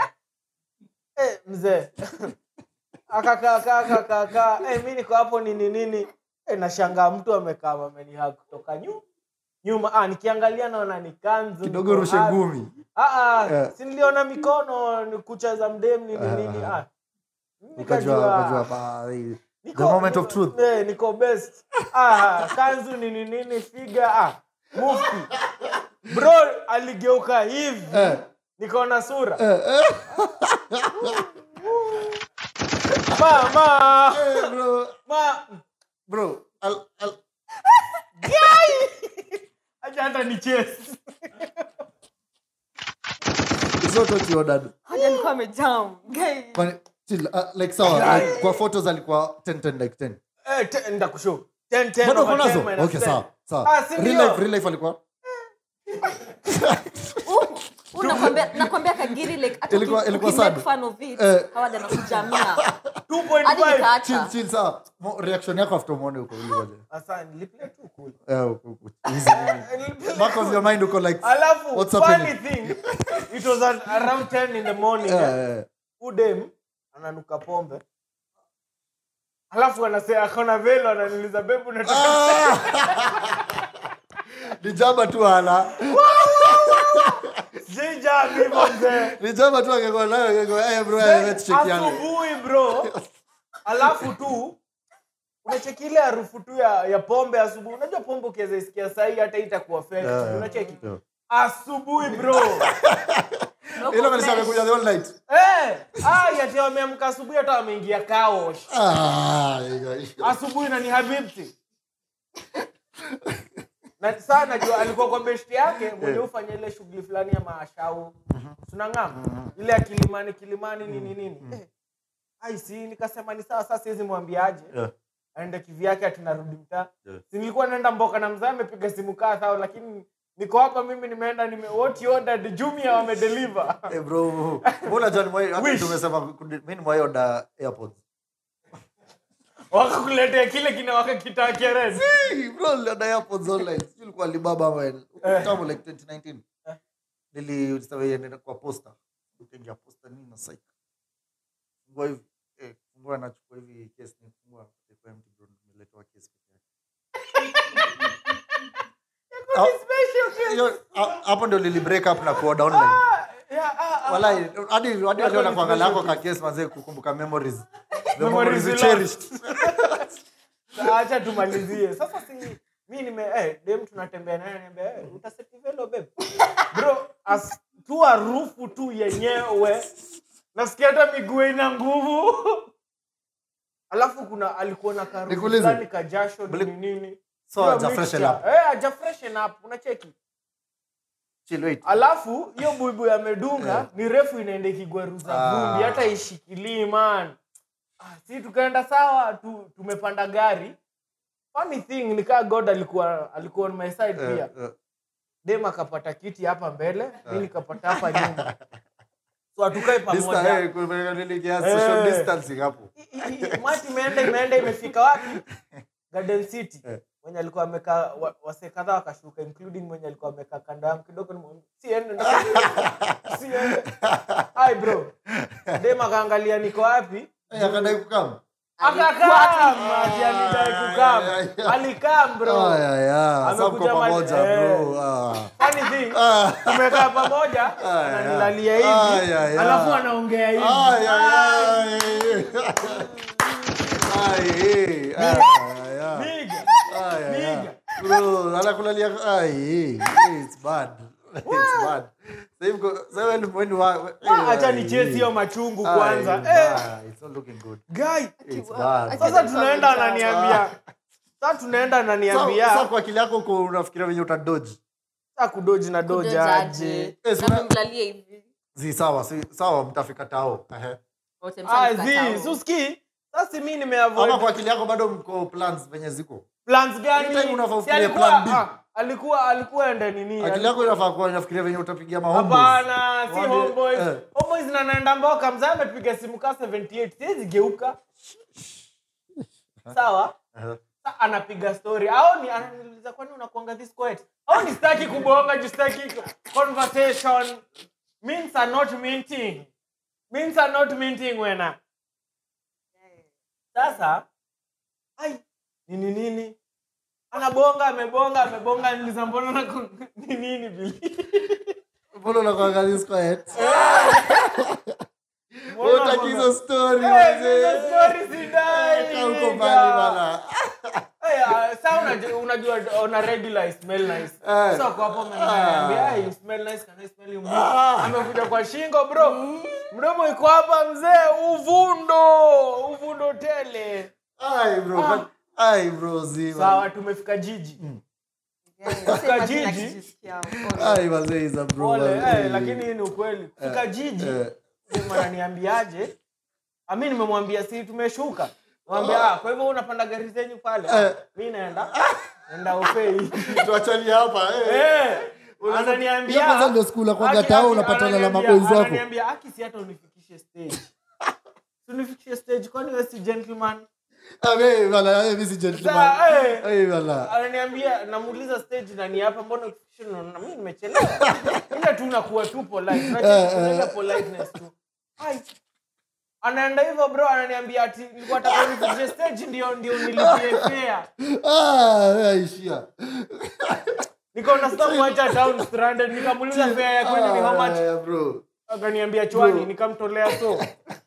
eh, mzee. Akakakakakaka eh, mi niko hapo nini nini. Eh, nashangaa mtu amekaa mameniha kutoka nyuma nyuma. Ah, nikiangalia naona ni kanzu kidogo rushe ngumi. Ah, ah, Eh. si niliona mikono kucha za mdem nini Ah, nini ah. ah. Nikajua, ba- the moment of truth. Eh, niko best. Ah, kanzu nini nini figa? Ah, mufti. Bro aligeuka hivi. Eh. Nikaona sura. Eh eh. Mama hey, bro. Ma. Bro al, al, hata ni chesi alikuwa amejam. Chill, uh, like sawa like, kwa photos alikuwa 10 10 like 10 eh, te- ndakushow 10 10 bado uko nazo? okay sawa Sawa. Real life- real life alikuwa? Nakwambia nakwambia kagiri like hata Ilikuwa- ilikuwa sad. fun of it. Na kujamia 2.5 chill chill sawa. Reaction yako after umeona huko ulikoje Asa, niliplay tu cool. eh huko huko easy. Back of your mind uko like alafu What's funny thing. It was around 10 in the morning. Udem ananuka pombe. Alafu anasema akona velo ananiuliza bebu ni jaba tu ala ni jaba tu angekuwa nayo bro asubuhi alafu tu unacheki ile harufu tu ya, ya pombe asubuhi. Unajua pombe ukiweza isikia sahii hata itakuwa fake Yeah, unacheki? Yeah. asubuhi bro ile kanisa amekuja the whole night. Eh, ah, wameamka asubuhi hata wameingia kaosh. Ah asubuhi na ni habibti. Na saa najua alikuwa kwa beshti yake mwenye ufanya ile shughuli fulani ya maashau tunang'ama ile ya kilimani kilimani nini nini. Eh, ai nikasema ni sawa saa siwezi mwambiaje. Yeah. aende kivyake atinarudi mtaa. Yeah. si nilikuwa naenda mboka na mzaa amepiga simu kaa sawa lakini niko hapa mimi nimeenda nime what you ordered? Jumia wamedeliver. Hey bro mbona John Moi hata tumesema mimi ni Moi order airpods wakakuletea kile kinawaka kitaa red si bro order airpods online. Sio ilikuwa Alibaba ama kama like 2019 nilisema yeye kwa posta. Ukiingia posta nini na site hivi eh fungua nachukua hivi case ni kwa mtu bro nimeletwa case peke yake Hiyo- ha- hapo ndio lili break up na kuoda online. Walai, hadi hadi Yako aliona ni kuangalia special yako ka case manze kukumbuka memories. The Memories memories you you cherished. Acha tumalizie. Sasa si mi nime eh, dem tunatembea naye niambia eh, utasetivelo beb bro as tu harufu tu yenyewe. Nasikia hata miguu ina nguvu. Alafu kuna alikuwa na karufu Nikuulize. fulani ka jasho Bli- nini nini So, up. eh haja up unacheki? Chill wait. Alafu hiyo buibu amedunga Yeah. ni refu inaenda ikigwaruza Ah. vumbi hata ishikilii man. Ah, si tukaenda sawa tu, tumepanda gari. Funny thing nikaa god alikuwa alikuwa on my side Eh, pia. eh, dem akapata kiti hapa mbele mi nikapata hapa nyuma. So pamoja. Eh, Eh. mati imeenda imeenda imefika wapi? Garden city. Eh. Mwenye alikuwa amekaa wa- wasee kadhaa wakashuka including mwenye alikuwa amekaa kando yangu kidogo bro. Dem akaangalia niko wapi. Eh, akadai pamoja nanilalia bro. Ah. Ah. ay. hivi alafu anaongea hivi Ay, ay, Ay, ay. Ay, eh. Ay, ay. nigga. Ay, ay, ay. Nigga. Bro, anakulalia. Eh, it's bad. It's bad. Ah, nichezi hiyo machungu kwanza. it's Eh, bad. It's not looking good. guy It's bad. sasa tunaenda ananiambia. Sa tunaenda Sasa- ananiambia kwa akili yako unafikiria venye utadoji sa kudoji na doja aje? Eh, sawa sawa mtafika tao. Ah, zi suski sasa mi nimeavoid kwa akili yako bado mko plans venye ziko plans gani? Anytime unafaa alikuwa plan B. ah, alikuwa alikuwa ende nini? Akili yako inafaa kuwa inafikiria venye utapigia mahombo hapana si homeboys. eh. homeboys na naenda mboka mzee amepiga simu ka 78 siwezi geuka. Sawa? Sa anapiga story. Au ni ananiuliza kwani unakuanga this quiet? Au ni sitaki kubonga juu sitaki conversation. Means are not minting. Means are not minting wena. Sasa ai nini nini anabonga amebonga amebonga niliza mbona na ni nini bili mbona unakuangalia quiet Mbona utaki hizo story mzee wazee. story sidai, uko mbali bana Hey, sa unajua, unajua una regular smell nice. Eh. Kwa hapo ameniambia, smell nice, can smell you? Ah. Amekuja kwa shingo bro. Mdomo iko hapa mzee, uvundo, uvundo tele. ai bro Ah. Ai bro zima Sawa tumefika jiji. Fika jiji. Ai wazee is a bro Pole, eh, lakini hii ni ukweli. Fika jiji. eh. Ananiambiaje? Ami nimemwambia si tumeshuka. Mwambia ah, kwa hivyo unapanda gari zenyu pale. Eh. Mimi naenda. enda ofei tuachani hapa eh. Eh, kwanza ndio gatao unapatana na maboys wako ananiambia aki si hata unifikishe stage unifikishe stage kwani wewe si gentleman Ah, eh. eh ananiambia namuuliza stage nani hapa mbona ukifikisha nimechelewa? Ile tu nakuwa tu polite. Kuna ile politeness tu. Ai. anaenda hivyo bro ananiambia ati nilikuwa nataka stage ndio ndio nilipie fare. Ah wewe ishia nikaona sasa mwacha town stranded nikamuuliza fare ya kwenda ni how much? Ah, akaniambia chwani nikamtolea so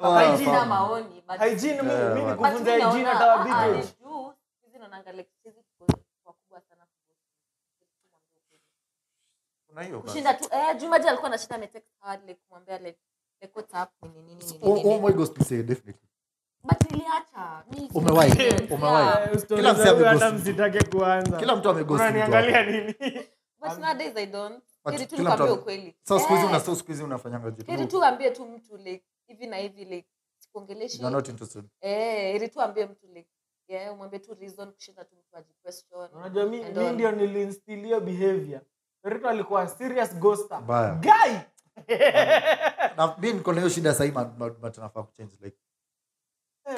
Hygiene maoni, tu eh alikuwa anashinda ametext hard like kumwambia like like what's up nini nini Oh, my say definitely. but niliacha Umewahi, umewahi. story Kila ameghost. Mtu ameghost unaniangalia nini? But nowadays i don't Sasa siku hizi Eh, unafanyanga jitu. tu mtu like hivi na hivi like sikuongeleshi You're not interested. eh ambie mtu like yeah umwambie tu reason kushinda tu mtu aji unajua mi mi ndio niliinstill behavior. Rito alikuwa serious ghoster. Guy! Na mimi niko na hiyo shida sahii tunafaa kuchange like.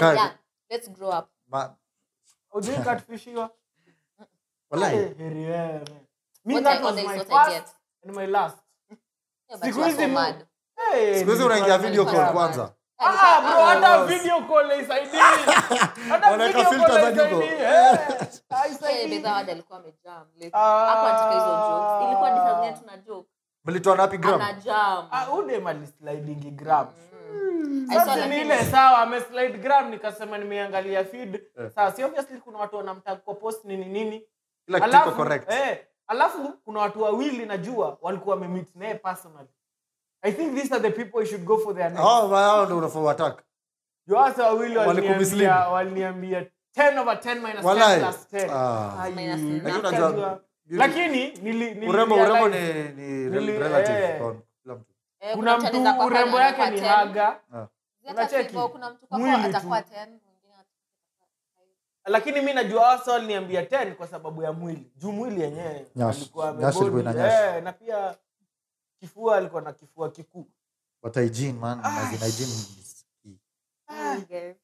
Yeah let's grow up. Ma- ujui catfishiwa Wallahi. Eh, heri wewe. Mi that was my first get. And my last Siku hizi Eh, Siku hizi unaingia video call kwanza. Ah, bro, hata video call haisaidii. Hata video call haisaidii. Eh, Eh, haisaidii. bedha wada alikuwa amejam like Ah. hapo anataka hizo jokes ilikuwa ni saa tuna joke Mlitoa na wapi gram? ana jam Ah, udem alislidingi gram. Sasa ni ile sawa ameslide gram nikasema nimeangalia feed. sasa obviously kuna watu wanamtag kwa post nini nini. Alafu, correct. eh, alafu kuna watu wawili najua walikuwa wamemit naye personally. I think these are the people you should go for their names. Hao hao ndio unafaa attack. Joasa wawili waliniambia waliniambia 10 over 10 minus 10 plus 10. Ah. Minus. Lakini unajua lakini nili, nili urembo urembo ni ni Nili- relative eh. kwa kila mtu. Eh, kuna mtu urembo yake ni anakuwa 10. haga Unacheki? Mwili atakuwa 10, mwingine atakuwa lakini mi najua hasa waliniambia 10 kwa sababu ya mwili juu mwili yenyewe alikuwa nyash. eh, na pia kifua alikuwa na kifua kikuu But hygiene man, as hygiene is key. five.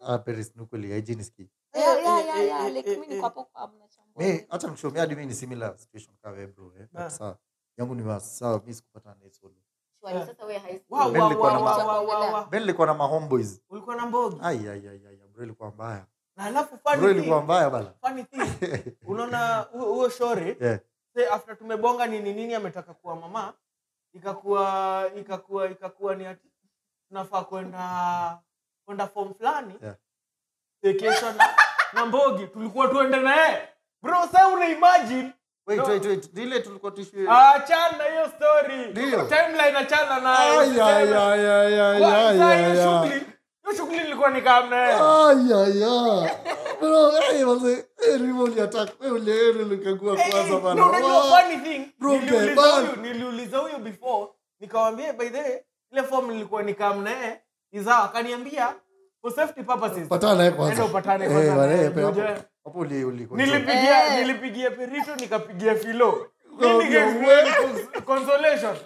Ah, Paris ni hygiene is key. Yeah, yeah, yeah, yeah. Like, niko hapo kwa mnachambua. Mi acha mshomi hadi mimi ni similar situation kama wewe bro eh. Ah. But. Yangu ni wa- mimi sikupata na solo. Wa, nilikuwa na wa, ma- wa, wa, wa. Mimi nilikuwa na ma homeboys. ulikuwa na mbogi Ai ai ai ai bro ilikuwa mbaya. Na alafu ilikuwa mbaya bala. funny thing unaona huyo shore Yeah. say after tumebonga nini nini ametaka kuwa mama ikakuwa ikakuwa ikakuwa ni ati tunafaa kwenda kwenda form fulani Yeah. vacation na, na mbogi tulikuwa tuende naye bro sa una imagine Wait No. wait wait. Ile tulikuwa tushi. Ah, chana hiyo story Ndio. timeline achana nayo Ay ay ay ay ay ay. ai. hiyo shughuli shughuli ilikuwa ni kama naye Ay, ay, ay. Bro, hey, wazee, hey, Rimo uliattack. Wewe ule ule ulikagua kwanza bana. No, unajua Wow. funny thing, Bro, niliuliza man. huyu- niliuliza huyu before nikawambia by the way ile form nilikuwa ni kamnaye izaa akaniambia for safety purposes Patana naye kwanza. Upatane Eh, kwanza hapo- uli control. nilipigia nilipigia perito nikapigia filo consolation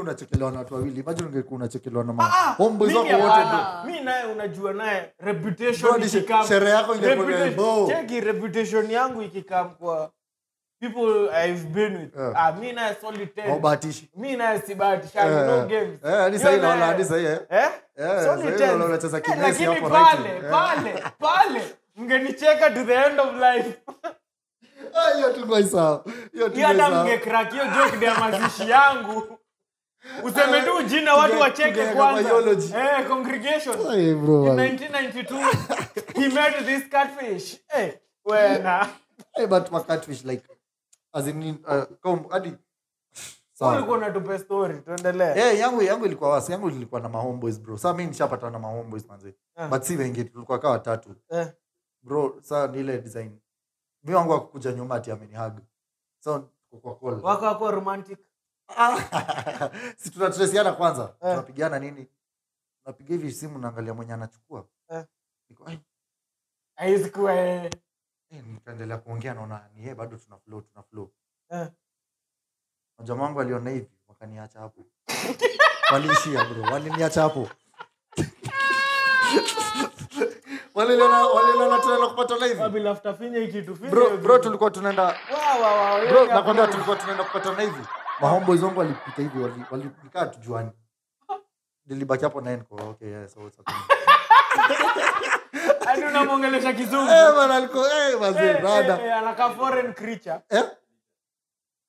unachekelewa na watu wawili unachekelewa na Ah, homeboys wako wote unajua naye sherehe yako ingekuwa reputation- elbow. cheki reputation yangu ikikam kwa people I've been with Yeah. ah, mi naye solid ten. haubahatishi mi naye sibahatishani Eh, no eh. games Eh, hadi Hiyo naona, hadi sahi, eh. Eh? Eh, Solid sahi ten. naona unacheza Eh, hapo right. Eh. pale pale mngenicheka to the end of life Ah, hiyo sawa. Hiyo tu hiyo kwa hata hiyo ya mazishi yangu. Useme tu jina watu wacheke tugeweka kwanza. biology. eh, congregation. Ay, bro, in man. 1992 he met this catfish. Eh, Eh, but my catfish like as in uh, Eh, yangu ilikuwa wasi yangu ilikuwa na mahomeboys bro. Saa mi nishapatana na mahomeboys manze. Ah. but si wengi tulikuwa kaa watatu. Eh, bro saa niile design mi wangu akukuja nyuma ati amenihag so wako wako romantic? Si tunatresiana kwanza? Eh. tunapigana nini? Napiga hivi simu naangalia mwenye anachukua. Eh. Niko, "Ai, haiwezi kuwa eh, eh, nikaendelea kuongea naona ni yeye bado tuna flow tuna flow. Eh. majamaa wangu waliona hivi wakaniacha hapo. Waliishia bro waliniacha hapo waliliona waliliona tunaenda kupata live. Wapi lafta finya hii kitu bro bro tulikuwa tunaenda Wow, wow, wow, bro nakwambia tulikuwa tunaenda kupatana hivi mahomeboys wangu walipita hivi walikaa tujuani nilibaki hapo naye niko okay yeah so it's okay. Hadi unamwongelesha kizungu. Eh bana alikuwa eh mazee Eh, brada eh, eh, foreign creature. Eh?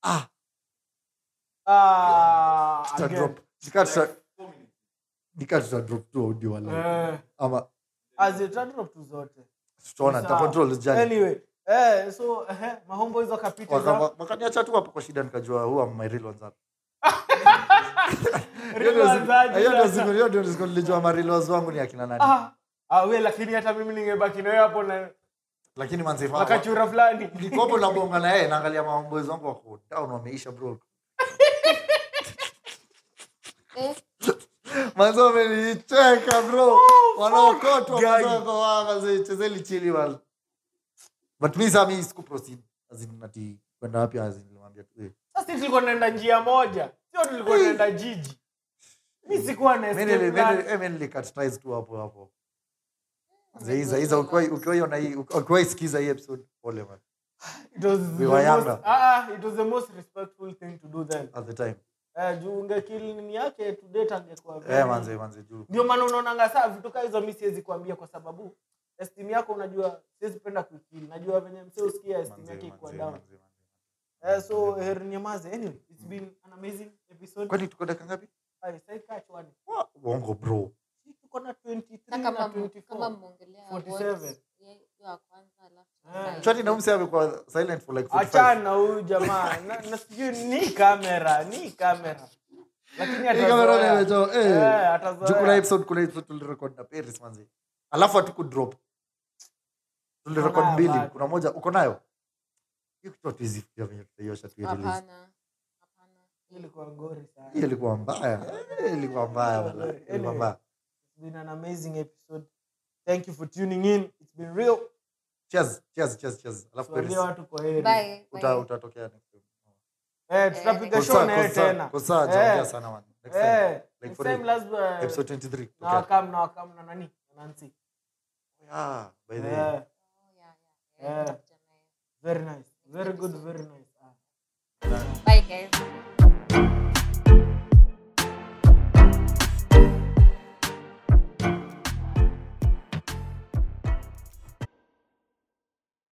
Ah. Ah, tuta drop. Nika tuta drop tu audio wala. Eh, ama as it turn drop tu zote. Tutaona tuta control this journey. Anyway eh, so eh, mahomeboys wakapita Waka- za- wa- wakaniacha tu hapo kwa shida nikajua who am my real ones hapa. Real Hiyo ndio siku- aje hiyo ndio sasa? siku hiyo ndio siku nilijua my wangu ni akina nani. Ah, ah, we lakini hata mimi ningebaki nawe hapo na lakini manzi fulani. Niko nabonga na yeye naangalia mahomeboys wangu wako down wameisha bro Eh, manzo amenicheka bro. Wanaokotwa Guy. manzo wako manzo wal but mi saa mi siku proceed as kwenda wapi as tu eh. Sasa tulikuwa tunaenda njia moja. Sio tulikuwa tunaenda jiji. Mi sikuwa na mimi escape nili- plan. mimi- mimi tu hapo hapo. Zaiza iza ukiwa ukiwa iona hii ukiwa isikiza hii episode pole man. It was We the most- ah, it was the most respectful thing to do then. At the time eh, juu ungekili yake to angekuwa eh manze manze juu. Ndio maana unaonanga saa vitu kaa hizo mi siwezi kuambia kwa sababu esteem yako unajua siwezi penda kuikili. Najua venye msee usikia esteem yake ikuwa manze down. eh, so heri nyamaze anyway it's been an amazing episode. Kwani tuko dakika ngapi? Ai, sai catch one. Wa- uongo bro. Tuko na 23 na na kama kama 24 mmeongelea 47. Chani na mse amekuwa silent for like 45 achana huyu jamaa. Na, na sijui ni kamera ni kamera lakini Hii kamera atazoea. inaitwa, eh. Eh, atazoea. Juu kuna episode kuna episode tulirecord na Paris manzi alafu hatuku drop. Tulirecord Nayo mbili. Bado. kuna moja uko nayo? Hiyo kitu hatuwezi venye tutaiosha tu release. Hapana. Hapana. Ilikuwa ngori sana. Hiyo ilikuwa mbaya. Eh, ilikuwa mbaya wala ilikuwa mbaya. It's been an amazing episode. Thank you for tuning in. It's been real. Cheers cheers cheers cheers alafu Tuambie watu kwa heri. uta utatokea next time Eh, tutapiga show na yeye tena. kosa, sana man. Next time. Like for time real. lazima Episode 23. na wakam na wakam na nani? Nancy. Yeah, by the way. Yeah, yeah, yeah, nitakuja naye. very nice. Very good, very nice. Ah. bye guys